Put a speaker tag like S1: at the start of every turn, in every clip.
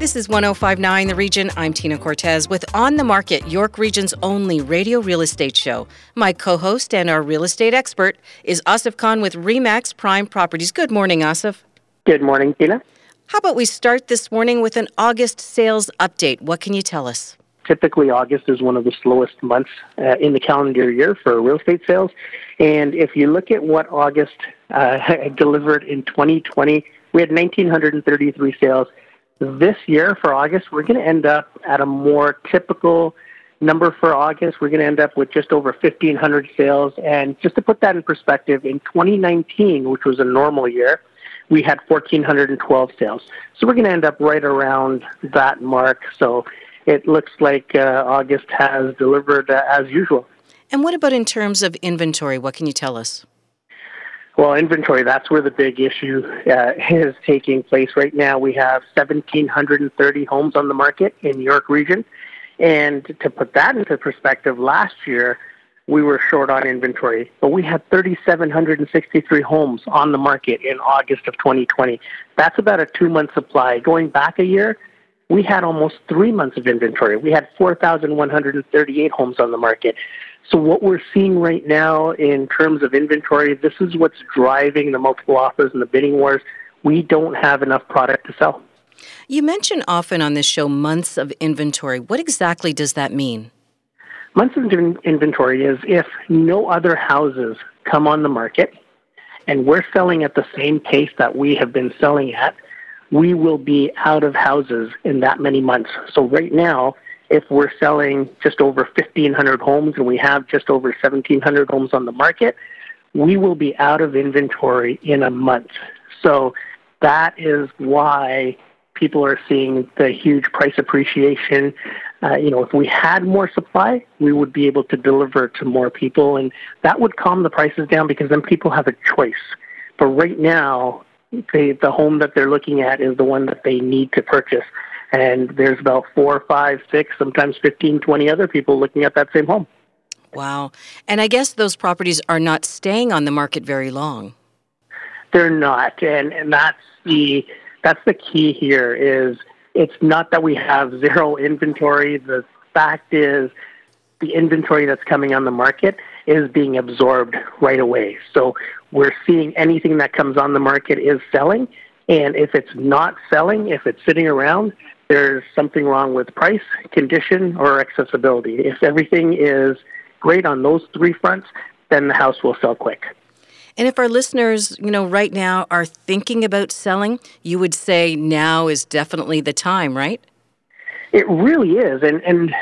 S1: This is 1059 The Region. I'm Tina Cortez with On the Market, York Region's only radio real estate show. My co host and our real estate expert is Asif Khan with REMAX Prime Properties. Good morning, Asif.
S2: Good morning, Tina.
S1: How about we start this morning with an August sales update? What can you tell us?
S2: Typically, August is one of the slowest months uh, in the calendar year for real estate sales. And if you look at what August uh, delivered in 2020, we had 1,933 sales this year for August, we're going to end up at a more typical number for August. We're going to end up with just over 1,500 sales. And just to put that in perspective, in 2019, which was a normal year, we had 1,412 sales. So we're going to end up right around that mark. So it looks like uh, August has delivered uh, as usual.
S1: And what about in terms of inventory? What can you tell us?
S2: Well, inventory, that's where the big issue uh, is taking place right now. We have 1,730 homes on the market in York Region. And to put that into perspective, last year we were short on inventory, but we had 3,763 homes on the market in August of 2020. That's about a two month supply. Going back a year, we had almost three months of inventory. We had 4,138 homes on the market. So what we're seeing right now in terms of inventory, this is what's driving the multiple offers and the bidding wars. We don't have enough product to sell.
S1: You mention often on this show months of inventory. What exactly does that mean?
S2: Months of inventory is if no other houses come on the market and we're selling at the same pace that we have been selling at, we will be out of houses in that many months. So right now, if we're selling just over 1,500 homes and we have just over 1,700 homes on the market, we will be out of inventory in a month. So that is why people are seeing the huge price appreciation. Uh, you know, if we had more supply, we would be able to deliver to more people, and that would calm the prices down because then people have a choice. But right now, the the home that they're looking at is the one that they need to purchase and there's about four, five, six, sometimes 15, 20 other people looking at that same home.
S1: Wow. And I guess those properties are not staying on the market very long.
S2: They're not. And, and that's the that's the key here is it's not that we have zero inventory. The fact is the inventory that's coming on the market is being absorbed right away. So we're seeing anything that comes on the market is selling. And if it's not selling, if it's sitting around, there's something wrong with price, condition, or accessibility. If everything is great on those three fronts, then the house will sell quick.
S1: And if our listeners, you know, right now are thinking about selling, you would say now is definitely the time, right?
S2: It really is. And and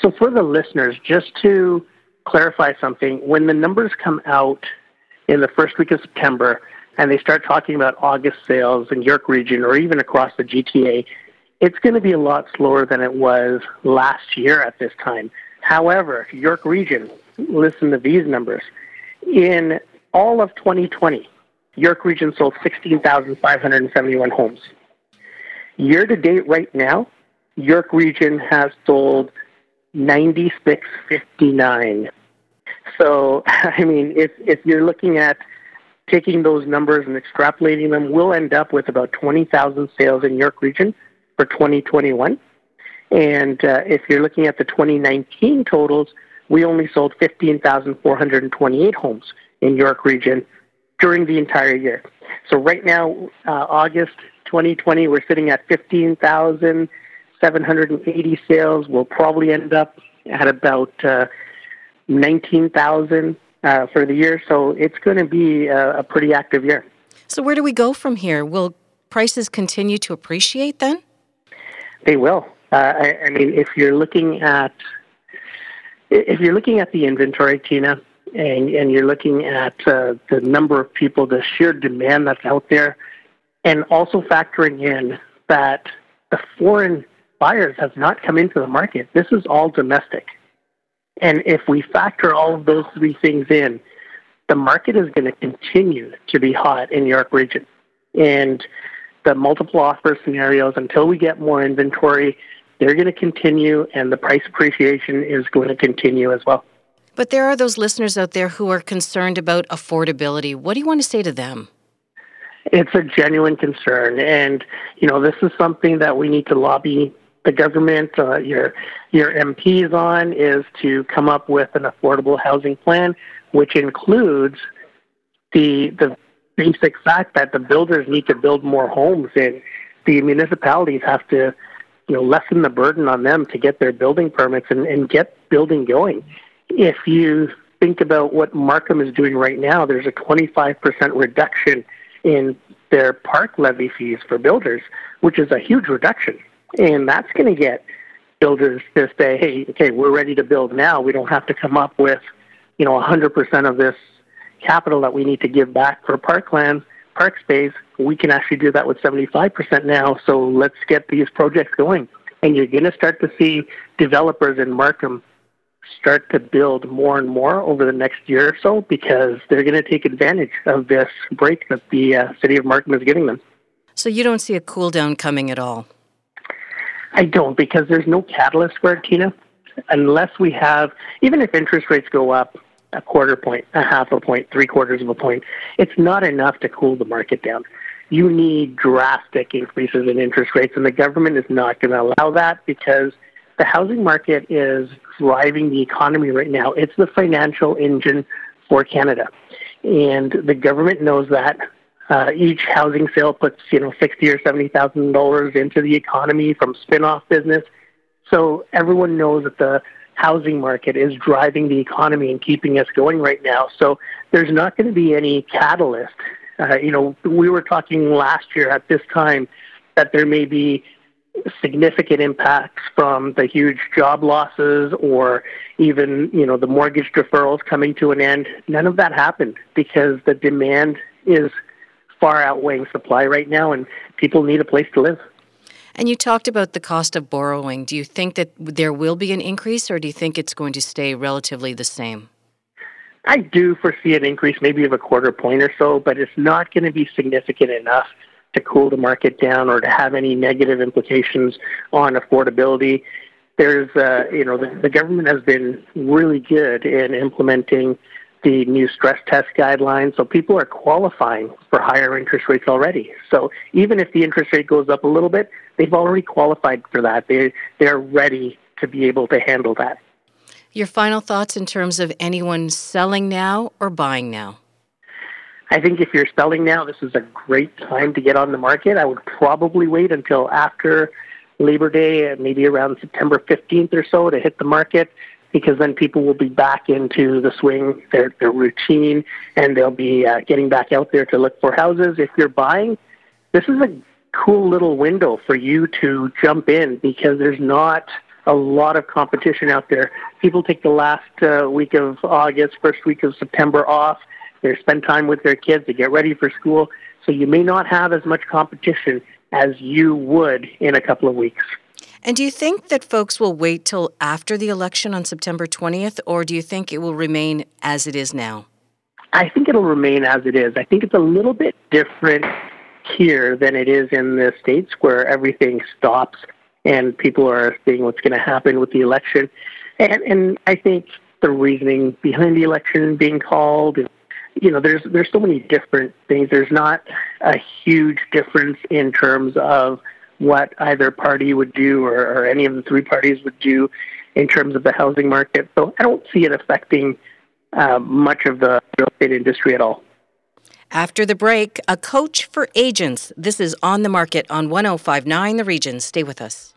S2: so for the listeners, just to clarify something, when the numbers come out in the first week of September and they start talking about August sales in York region or even across the GTA, it's going to be a lot slower than it was last year at this time. However, York Region, listen to these numbers. In all of 2020, York Region sold 16,571 homes. Year to date, right now, York Region has sold 9659. So, I mean, if, if you're looking at taking those numbers and extrapolating them, we'll end up with about 20,000 sales in York Region for 2021. And uh, if you're looking at the 2019 totals, we only sold 15,428 homes in York Region during the entire year. So right now, uh, August 2020, we're sitting at 15,780 sales. We'll probably end up at about uh, 19,000 uh, for the year. So it's going to be a, a pretty active year.
S1: So where do we go from here? Will prices continue to appreciate then?
S2: They will. Uh, I, I, mean, if you're looking at if you're looking at the inventory, Tina, and, and you're looking at uh, the number of people, the sheer demand that's out there, and also factoring in that the foreign buyers have not come into the market. This is all domestic. And if we factor all of those three things in, the market is going to continue to be hot in York Region. And the multiple offer scenarios, until we get more inventory, they're going to continue, and the price appreciation is going to continue as well.
S1: But there are those listeners out there who are concerned about affordability. What do you want to say to them?
S2: It's a genuine concern, and you know this is something that we need to lobby the government, uh, your your MPs on, is to come up with an affordable housing plan, which includes the the basic fact that the builders need to build more homes, and the municipalities have to, you know, lessen the burden on them to get their building permits and, and get building going. If you think about what Markham is doing right now, there's a 25% reduction in their park levy fees for builders, which is a huge reduction. And that's going to get builders to say, hey, okay, we're ready to build now. We don't have to come up with, you know, 100% of this capital that we need to give back for parkland, park space. We can actually do that with 75% now. So let's get these projects going. And you're going to start to see developers in Markham start to build more and more over the next year or so because they're going to take advantage of this break that the uh, city of Markham is giving them.
S1: So you don't see a cool down coming at all?
S2: I don't because there's no catalyst for it, Tina. Unless we have, even if interest rates go up a quarter point, a half a point, three quarters of a point, it's not enough to cool the market down. You need drastic increases in interest rates, and the government is not going to allow that because the housing market is driving the economy right now. It's the financial engine for Canada. And the government knows that. Uh, each housing sale puts, you know, sixty or seventy thousand dollars into the economy from spin-off business. So everyone knows that the housing market is driving the economy and keeping us going right now. So there's not going to be any catalyst. Uh, you know, we were talking last year at this time that there may be significant impacts from the huge job losses or even you know the mortgage deferrals coming to an end none of that happened because the demand is far outweighing supply right now and people need a place to live
S1: and you talked about the cost of borrowing do you think that there will be an increase or do you think it's going to stay relatively the same
S2: I do foresee an increase maybe of a quarter point or so but it's not going to be significant enough to cool the market down or to have any negative implications on affordability. There's, uh, you know, the, the government has been really good in implementing the new stress test guidelines. So people are qualifying for higher interest rates already. So even if the interest rate goes up a little bit, they've already qualified for that. They they're ready to be able to handle that.
S1: Your final thoughts in terms of anyone selling now or buying now?
S2: I think if you're selling now, this is a great time to get on the market. I would probably wait until after Labor Day, maybe around September 15th or so, to hit the market because then people will be back into the swing, their, their routine, and they'll be uh, getting back out there to look for houses. If you're buying, this is a cool little window for you to jump in because there's not a lot of competition out there. People take the last uh, week of August, first week of September off they spend time with their kids, they get ready for school. So you may not have as much competition as you would in a couple of weeks.
S1: And do you think that folks will wait till after the election on September 20th, or do you think it will remain as it is now?
S2: I think it'll remain as it is. I think it's a little bit different here than it is in the States where everything stops and people are seeing what's going to happen with the election. And, and I think the reasoning behind the election being called is you know, there's there's so many different things. There's not a huge difference in terms of what either party would do or, or any of the three parties would do in terms of the housing market. So I don't see it affecting uh, much of the real estate industry at all.
S1: After the break, a coach for agents. This is on the market on 1059 The Region. Stay with us.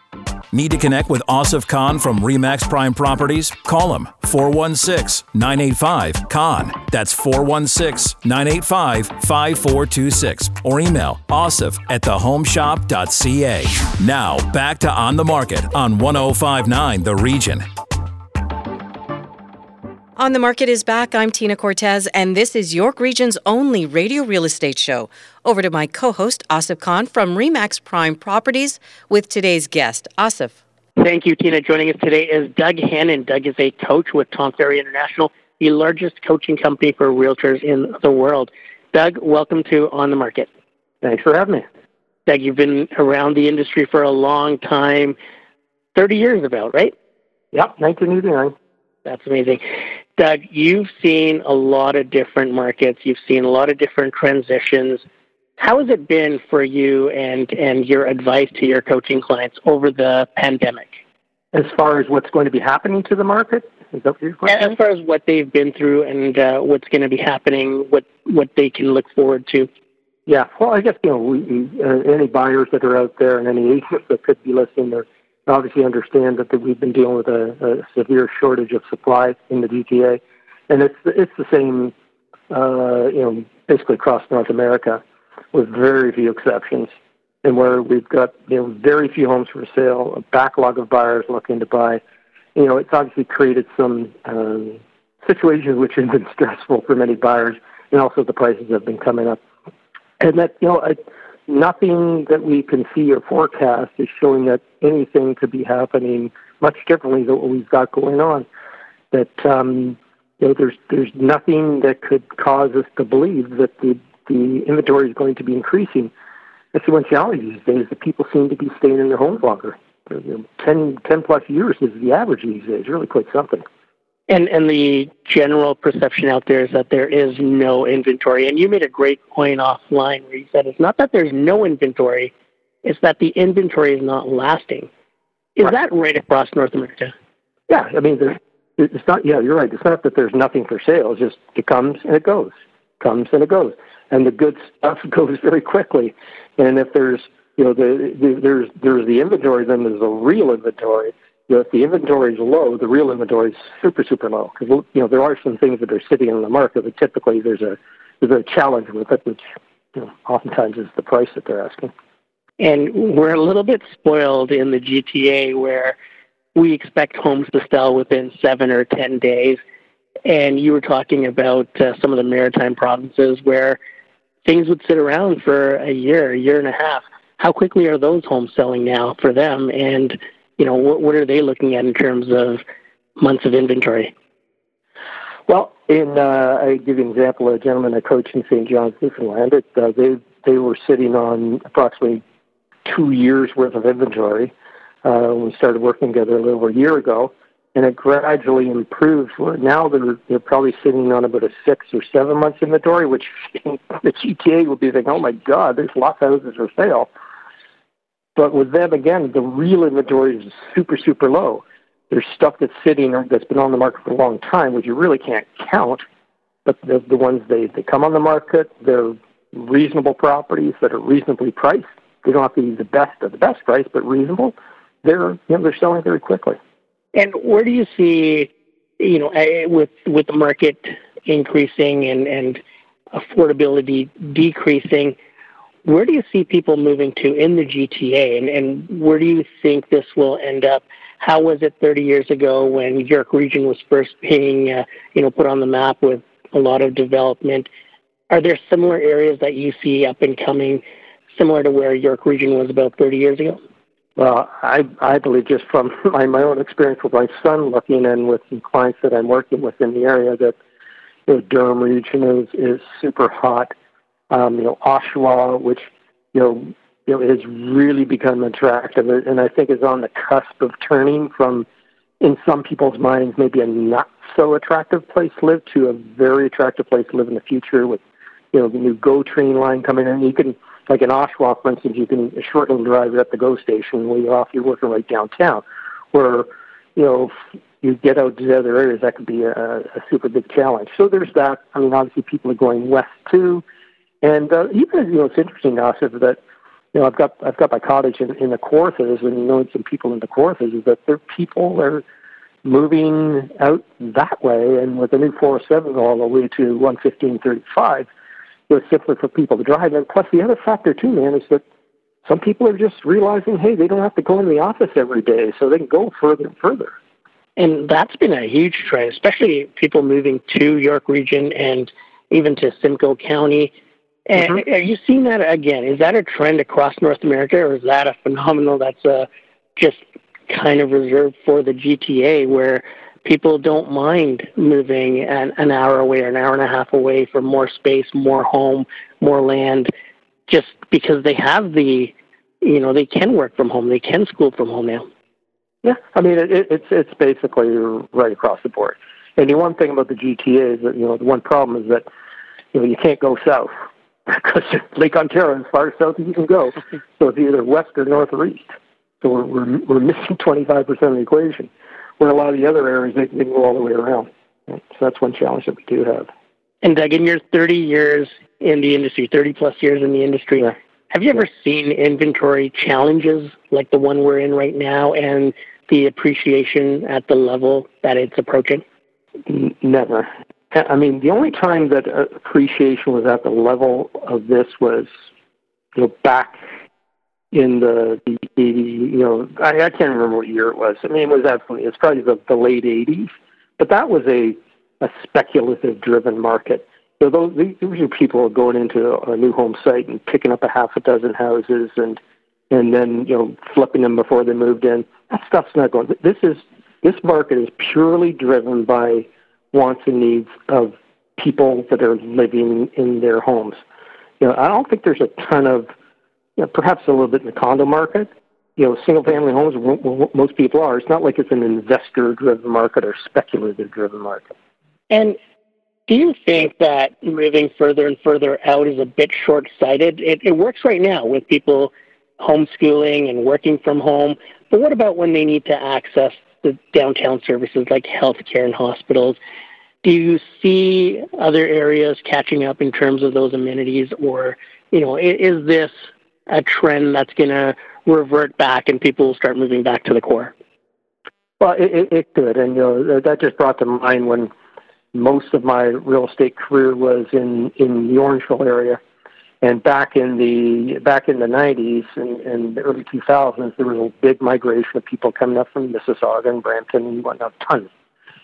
S3: Need to connect with Asif Khan from Remax Prime Properties? Call him 416 985 Khan. That's 416 985 5426. Or email asif at thehomeshop.ca. Now, back to On the Market on 1059 The Region.
S1: On the Market is back. I'm Tina Cortez, and this is York Region's only radio real estate show. Over to my co host, Asif Khan from Remax Prime Properties with today's guest. Asif.
S2: Thank you, Tina. Joining us today is Doug Hannan. Doug is a coach with Tom Ferry International, the largest coaching company for realtors in the world. Doug, welcome to On the Market.
S4: Thanks for having me.
S2: Doug, you've been around the industry for a long time, 30 years about, right?
S4: Yep, 1989.
S2: That's amazing. Doug, you've seen a lot of different markets. You've seen a lot of different transitions. How has it been for you and, and your advice to your coaching clients over the pandemic?
S4: As far as what's going to be happening to the market? Is that your question?
S2: As far as what they've been through and uh, what's going to be happening, what, what they can look forward to.
S4: Yeah, well, I guess, you know, we, uh, any buyers that are out there and any agents that could be listening, they obviously understand that, that we've been dealing with a, a severe shortage of supply in the GTA. And it's, it's the same, uh, you know, basically across North America with very few exceptions. And where we've got, you know, very few homes for sale, a backlog of buyers looking to buy, you know, it's obviously created some um, situations which have been stressful for many buyers, and also the prices have been coming up. And that, you know, I, nothing that we can see or forecast is showing that anything could be happening much differently than what we've got going on. That, um, you know, there's there's nothing that could cause us to believe that the the inventory is going to be increasing. That's the one challenge these days. That people seem to be staying in their homes longer. You know, 10, 10 plus years is the average these days. Really quite something.
S2: And and the general perception out there is that there is no inventory. And you made a great point offline where you said it's not that there's no inventory, it's that the inventory is not lasting. Is right. that right across North America?
S4: Yeah, I mean, it's not. Yeah, you're right. It's not that there's nothing for sale. It's just it comes and it goes, comes and it goes, and the good stuff goes very quickly. And if there's you know the, the there's there's the inventory, then there's a real inventory you know, if the inventory is low, the real inventory is super, super low. Because you know there are some things that are sitting in the market, but typically there's a there's a challenge with it, which you know, oftentimes is the price that they're asking.
S2: And we're a little bit spoiled in the GTA where we expect homes to sell within seven or ten days. And you were talking about uh, some of the maritime provinces where things would sit around for a year, a year and a half. How quickly are those homes selling now for them? And you know, what, what are they looking at in terms of months of inventory?
S4: Well, in uh, I give you an example. Of a gentleman I coached in St. John's, Newfoundland. It, uh, they they were sitting on approximately two years worth of inventory uh, we started working together a little over a year ago, and it gradually improved. Now they're they're probably sitting on about a six or seven months inventory, which the GTA will be thinking, "Oh my God, there's lots of houses for sale." But with them, again, the real inventory is super, super low. There's stuff that's sitting or that's been on the market for a long time, which you really can't count. But the, the ones they, they come on the market, they're reasonable properties that are reasonably priced. They don't have to be the best of the best price, but reasonable. They're you know they're selling very quickly.
S2: And where do you see, you know, with with the market increasing and and affordability decreasing? Where do you see people moving to in the GTA, and, and where do you think this will end up? How was it 30 years ago when York Region was first being, uh, you know, put on the map with a lot of development? Are there similar areas that you see up and coming, similar to where York Region was about 30 years ago?
S4: Well, I I believe just from my, my own experience with my son looking and with some clients that I'm working with in the area that the Durham region is is super hot um, you know, Oshawa, which, you know, you know, has really become attractive and I think is on the cusp of turning from, in some people's minds, maybe a not so attractive place to live to a very attractive place to live in the future with, you know, the new GO train line coming in. You can, like in Oshawa, for instance, you can shorten drive at the GO station when you're off, you're working right downtown. Where, you know, you get out to the other areas, that could be a, a super big challenge. So there's that. I mean, obviously people are going west too. And uh, even you know, it's interesting, Asif, that you know I've got I've got my cottage in, in the Kawarthas, and knowing some people in the Kawarthas is that their people are moving out that way, and with the new 407 all the way to 11535, it's simpler for people to drive. And plus, the other factor too, man, is that some people are just realizing, hey, they don't have to go into the office every day, so they can go further and further.
S2: And that's been a huge trend, especially people moving to York Region and even to Simcoe County and mm-hmm. are you seeing that again? Is that a trend across North America, or is that a phenomenon that's uh, just kind of reserved for the GTA where people don't mind moving an, an hour away or an hour and a half away for more space, more home, more land, just because they have the, you know, they can work from home, they can school from home now.
S4: Yeah, I mean it, it's it's basically right across the board. And the one thing about the GTA is that you know the one problem is that you know you can't go south because Lake Ontario is far south as you can go. So it's either west or north or east. So we're we're, we're missing 25% of the equation. Where a lot of the other areas they, they can go all the way around. So that's one challenge that we do have.
S2: And Doug, in your 30 years in the industry, 30 plus years in the industry, yeah. have you ever seen inventory challenges like the one we're in right now and the appreciation at the level that it's approaching?
S4: Never. I mean, the only time that uh, appreciation was at the level of this was, you know, back in the, the, the you know, I, I can't remember what year it was. I mean, it was absolutely, it's probably the, the late 80s, but that was a, a speculative driven market. So those, these are people going into a new home site and picking up a half a dozen houses and, and then, you know, flipping them before they moved in. That stuff's not going, this is, this market is purely driven by wants and needs of people that are living in their homes. You know, I don't think there's a ton of, you know, perhaps a little bit in the condo market. You know, single-family homes, most people are. It's not like it's an investor-driven market or speculative-driven market.
S2: And do you think that moving further and further out is a bit short-sighted? It, it works right now with people homeschooling and working from home, but what about when they need to access the downtown services like healthcare and hospitals. Do you see other areas catching up in terms of those amenities, or you know, is this a trend that's going to revert back and people will start moving back to the core?
S4: Well, it, it it could, and you know that just brought to mind when most of my real estate career was in in the Orangeville area, and back in the back in the 90s and, and the early 2000s, there was a big migration of people coming up from Mississauga and Brampton and whatnot, tons.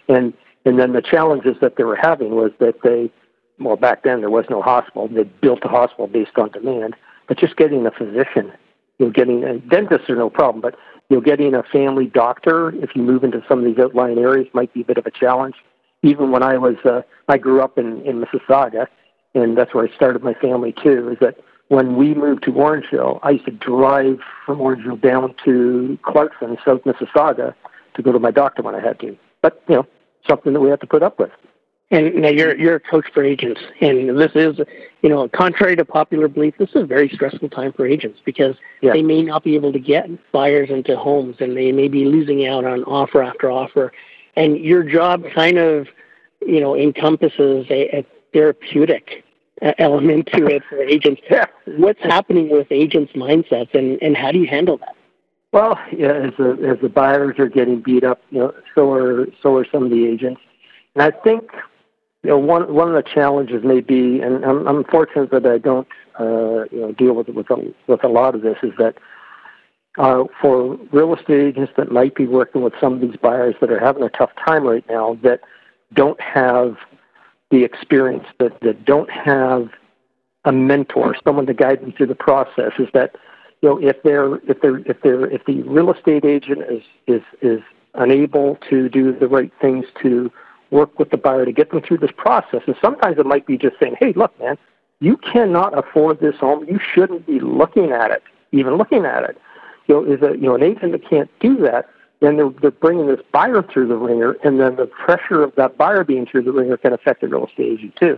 S4: And and then the challenges that they were having was that they, well, back then there was no hospital. They built a hospital based on demand, but just getting a physician, you know, getting a dentist are no problem, but you know, getting a family doctor if you move into some of these outlying areas might be a bit of a challenge. Even when I was, uh, I grew up in in Mississauga and that's where I started my family too, is that when we moved to Orangeville, I used to drive from Orangeville down to Clarkson, South Mississauga, to go to my doctor when I had to. But, you know, something that we have to put up with.
S2: And now you're you're a coach for agents, and this is, you know, contrary to popular belief, this is a very stressful time for agents because yeah. they may not be able to get buyers into homes, and they may be losing out on offer after offer. And your job kind of, you know, encompasses a, a therapeutic element to it for agents. Yeah. What's happening with agents' mindsets, and, and how do you handle that?
S4: Well, yeah, as the as the buyers are getting beat up, you know, so are so are some of the agents, and I think you know one one of the challenges may be, and I'm, I'm fortunate that I don't uh, you know deal with with a, with a lot of this, is that uh, for real estate agents that might be working with some of these buyers that are having a tough time right now, that don't have the experience, that, that don't have a mentor, someone to guide them through the process, is that you know if they're if they're if they're if the real estate agent is is is unable to do the right things to work with the buyer to get them through this process, and sometimes it might be just saying, hey, look, man, you cannot afford this home. You shouldn't be looking at it, even looking at it. You know, is a you know an agent that can't do that then they're, they're bringing this buyer through the wringer, and then the pressure of that buyer being through the wringer can affect the real estate agent too.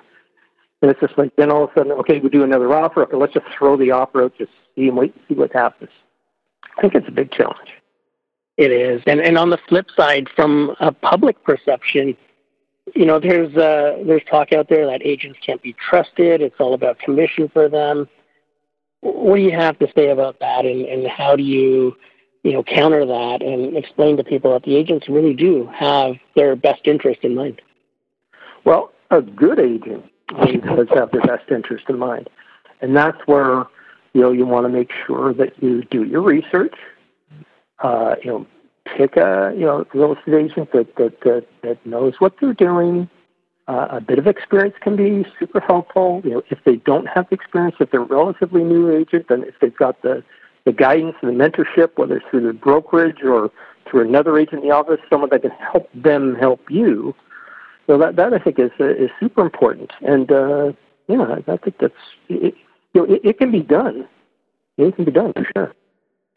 S4: And it's just like then all of a sudden, okay, we do another offer. Okay, let's just throw the offer out, just see and wait, and see what happens. I think it's a big challenge.
S2: It is, and and on the flip side, from a public perception, you know, there's uh, there's talk out there that agents can't be trusted. It's all about commission for them. What do you have to say about that, and, and how do you you know, counter that and explain to people that the agents really do have their best interest in mind.
S4: Well, a good agent does have their best interest in mind. And that's where, you know, you want to make sure that you do your research, uh, you know, pick a, you know, real estate agent that, that, that, that knows what they're doing. Uh, a bit of experience can be super helpful. You know, if they don't have the experience, if they're a relatively new agent, and if they've got the the guidance and the mentorship, whether it's through the brokerage or through another agent in the office, someone that can help them help you. So that that I think is uh, is super important, and uh, yeah, I think that's it, you know it, it can be done. It can be done for sure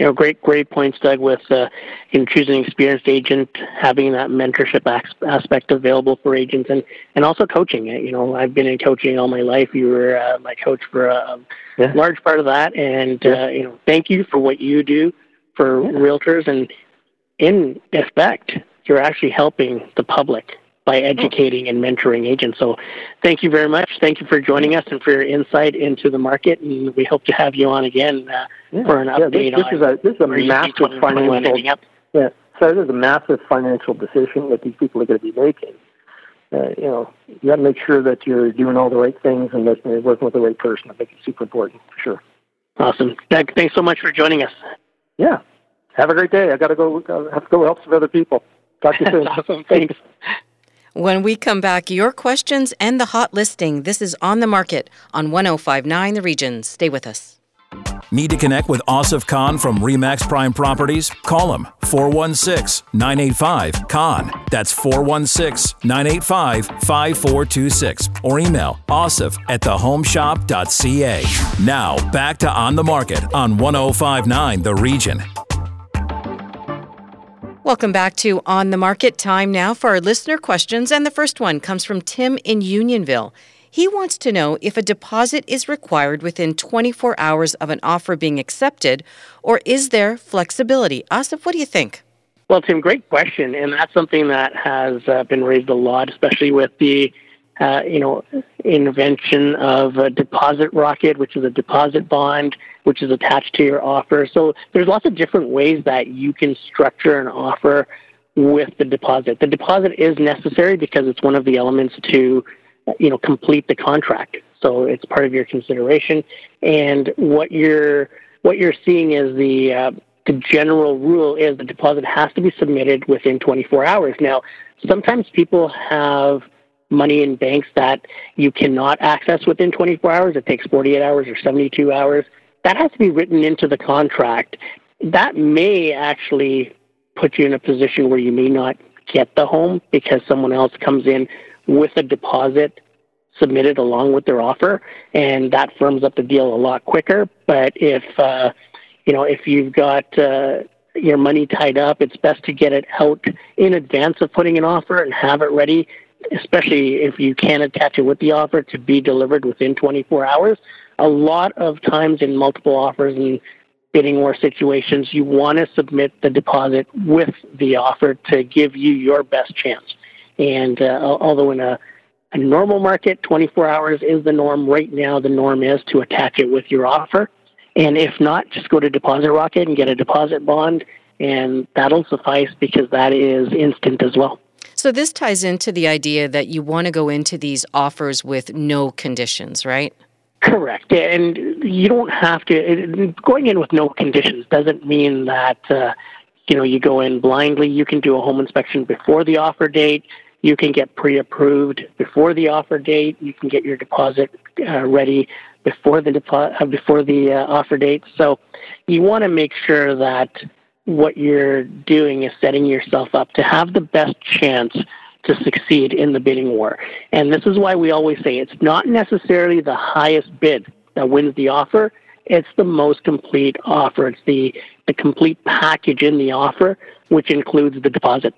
S2: you know, great, great points, Doug, with uh, in choosing an experienced agent, having that mentorship aspect available for agents, and and also coaching. It. You know, I've been in coaching all my life. You were uh, my coach for a yeah. large part of that, and yeah. uh, you know, thank you for what you do for yeah. realtors, and in effect, you're actually helping the public by educating and mentoring agents. So thank you very much. Thank you for joining us and for your insight into the market. And we hope to have you on again uh, yeah. for an update
S4: yeah, this, this is a, this is a massive financial, yeah, so this is a massive financial decision that these people are going to be making. Uh, you know, you got to make sure that you're doing all the right things and that you're working with the right person. I think it's super important for sure.
S2: Awesome. Doug, thanks so much for joining us.
S4: Yeah. Have a great day. I got to go. I have to go help some other people. Talk to you soon.
S2: awesome. Thanks.
S1: When we come back, your questions and the hot listing. This is On the Market on 1059 The Region. Stay with us.
S3: Need to connect with Asif Khan from Remax Prime Properties? Call him 416 985 Khan. That's 416 985 5426. Or email asif at thehomeshop.ca. Now, back to On the Market on 1059 The Region.
S1: Welcome back to On the Market. Time now for our listener questions. And the first one comes from Tim in Unionville. He wants to know if a deposit is required within 24 hours of an offer being accepted, or is there flexibility? Asif, what do you think?
S2: Well, Tim, great question. And that's something that has uh, been raised a lot, especially with the uh, you know, invention of a deposit rocket, which is a deposit bond, which is attached to your offer. So there's lots of different ways that you can structure an offer with the deposit. The deposit is necessary because it's one of the elements to, you know, complete the contract. So it's part of your consideration. And what you're what you're seeing is the uh, the general rule is the deposit has to be submitted within 24 hours. Now, sometimes people have money in banks that you cannot access within 24 hours. It takes 48 hours or 72 hours. That has to be written into the contract. That may actually put you in a position where you may not get the home because someone else comes in with a deposit submitted along with their offer, and that firms up the deal a lot quicker. But if uh, you know if you've got uh, your money tied up, it's best to get it out in advance of putting an offer and have it ready especially if you can attach it with the offer to be delivered within 24 hours. A lot of times in multiple offers and bidding war situations, you want to submit the deposit with the offer to give you your best chance. And uh, although in a, a normal market, 24 hours is the norm. Right now, the norm is to attach it with your offer. And if not, just go to Deposit Rocket and get a deposit bond, and that'll suffice because that is instant as well.
S1: So this ties into the idea that you want to go into these offers with no conditions, right?
S2: Correct. And you don't have to, going in with no conditions doesn't mean that, uh, you know, you go in blindly. You can do a home inspection before the offer date. You can get pre approved before the offer date. You can get your deposit uh, ready before the, depo- uh, before the uh, offer date. So you want to make sure that what you're doing is setting yourself up to have the best chance to succeed in the bidding war. And this is why we always say it's not necessarily the highest bid that wins the offer, it's the most complete offer. It's the, the complete package in the offer, which includes the deposit.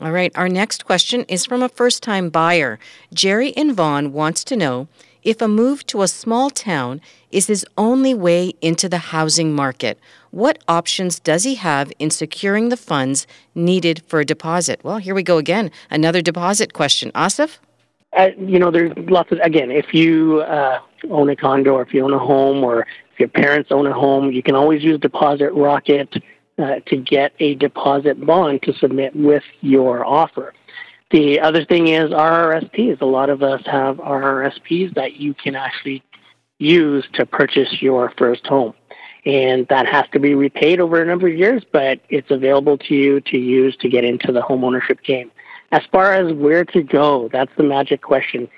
S1: All right, our next question is from a first time buyer. Jerry in Vaughan wants to know if a move to a small town is his only way into the housing market. What options does he have in securing the funds needed for a deposit? Well, here we go again. Another deposit question. Asif?
S2: Uh, you know, there's lots of, again, if you uh, own a condo or if you own a home or if your parents own a home, you can always use Deposit Rocket uh, to get a deposit bond to submit with your offer. The other thing is RRSPs. A lot of us have RRSPs that you can actually use to purchase your first home. And that has to be repaid over a number of years, but it's available to you to use to get into the home ownership game. As far as where to go, that's the magic question.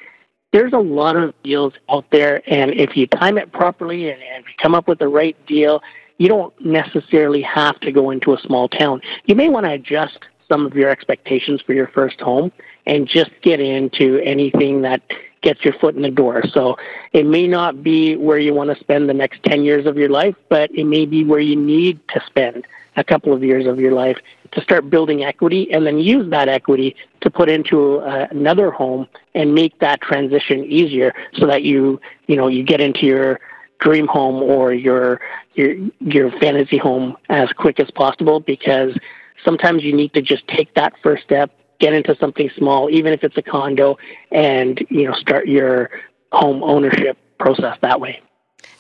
S2: There's a lot of deals out there, and if you time it properly and, and come up with the right deal, you don't necessarily have to go into a small town. You may want to adjust some of your expectations for your first home and just get into anything that gets your foot in the door. So it may not be where you want to spend the next 10 years of your life, but it may be where you need to spend a couple of years of your life to start building equity and then use that equity to put into uh, another home and make that transition easier so that you you know you get into your dream home or your your your fantasy home as quick as possible because sometimes you need to just take that first step get into something small even if it's a condo and you know start your home ownership process that way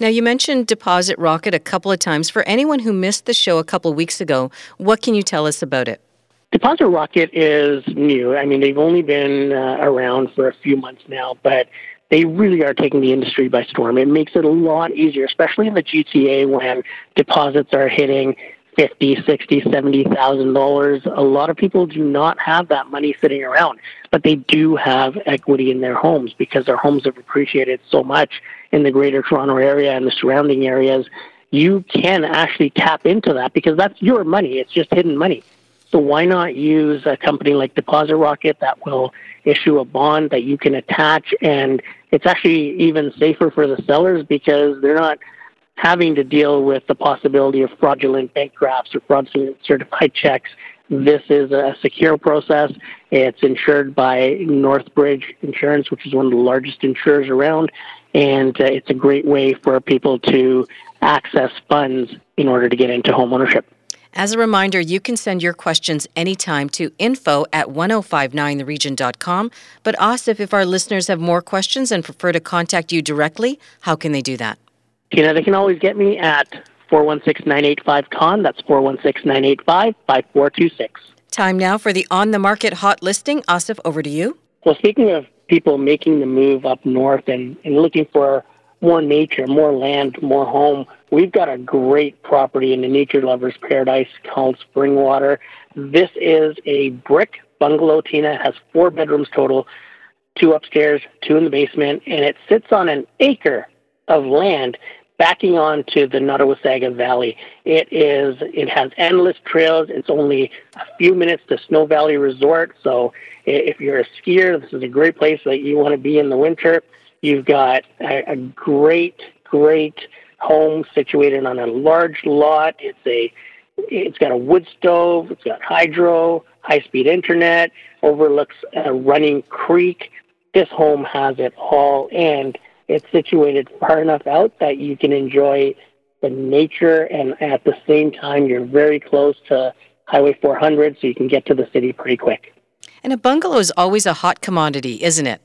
S1: now, you mentioned Deposit Rocket a couple of times. For anyone who missed the show a couple of weeks ago, what can you tell us about it?
S2: Deposit Rocket is new. I mean, they've only been uh, around for a few months now, but they really are taking the industry by storm. It makes it a lot easier, especially in the GTA when deposits are hitting fifty, sixty, seventy thousand dollars. A lot of people do not have that money sitting around, but they do have equity in their homes because their homes have appreciated so much in the greater Toronto area and the surrounding areas. You can actually tap into that because that's your money. It's just hidden money. So why not use a company like Deposit Rocket that will issue a bond that you can attach and it's actually even safer for the sellers because they're not having to deal with the possibility of fraudulent bank drafts or fraudulent certified checks. This is a secure process. It's insured by Northbridge Insurance, which is one of the largest insurers around, and uh, it's a great way for people to access funds in order to get into homeownership.
S1: As a reminder, you can send your questions anytime to info at 1059theregion.com. But Asif, if our listeners have more questions and prefer to contact you directly, how can they do that?
S2: Tina, they can always get me at 416-985-KHAN. That's 416-985-5426.
S1: Time now for the on the market hot listing. Asif, over to you.
S2: Well, speaking of people making the move up north and, and looking for more nature, more land, more home, we've got a great property in the nature lover's paradise called Springwater. This is a brick bungalow, Tina. It has four bedrooms total, two upstairs, two in the basement, and it sits on an acre of land backing onto the Nottawasaga Valley. It is it has endless trails. It's only a few minutes to Snow Valley Resort. So if you're a skier, this is a great place that you want to be in the winter. You've got a, a great, great home situated on a large lot. It's a it's got a wood stove. It's got hydro, high speed internet, overlooks a running creek. This home has it all, and it's situated far enough out that you can enjoy the nature and at the same time you're very close to Highway 400 so you can get to the city pretty quick.
S1: And a bungalow is always a hot commodity, isn't it?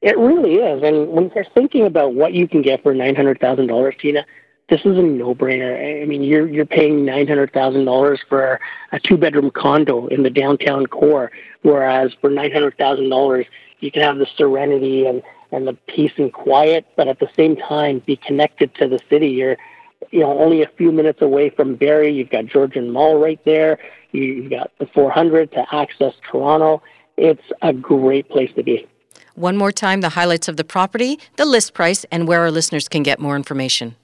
S2: It really is. And when you're thinking about what you can get for $900,000, Tina, this is a no-brainer. I mean, you're you're paying nine hundred thousand dollars for a two-bedroom condo in the downtown core, whereas for nine hundred thousand dollars, you can have the serenity and and the peace and quiet, but at the same time be connected to the city. You're you know only a few minutes away from Barrie. You've got Georgian Mall right there. You've got the 400 to access Toronto. It's a great place to be.
S1: One more time, the highlights of the property, the list price, and where our listeners can get more information.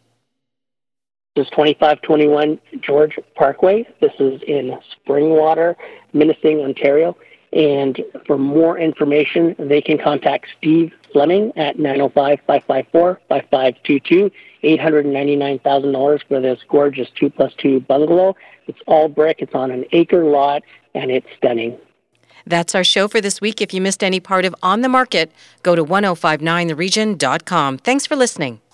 S2: This is 2521 George Parkway. This is in Springwater, Minesing, Ontario. And for more information, they can contact Steve Fleming at 905-554-5522, $899,000 for this gorgeous 2 plus 2 bungalow. It's all brick. It's on an acre lot, and it's stunning.
S1: That's our show for this week. If you missed any part of On the Market, go to 1059theregion.com. Thanks for listening.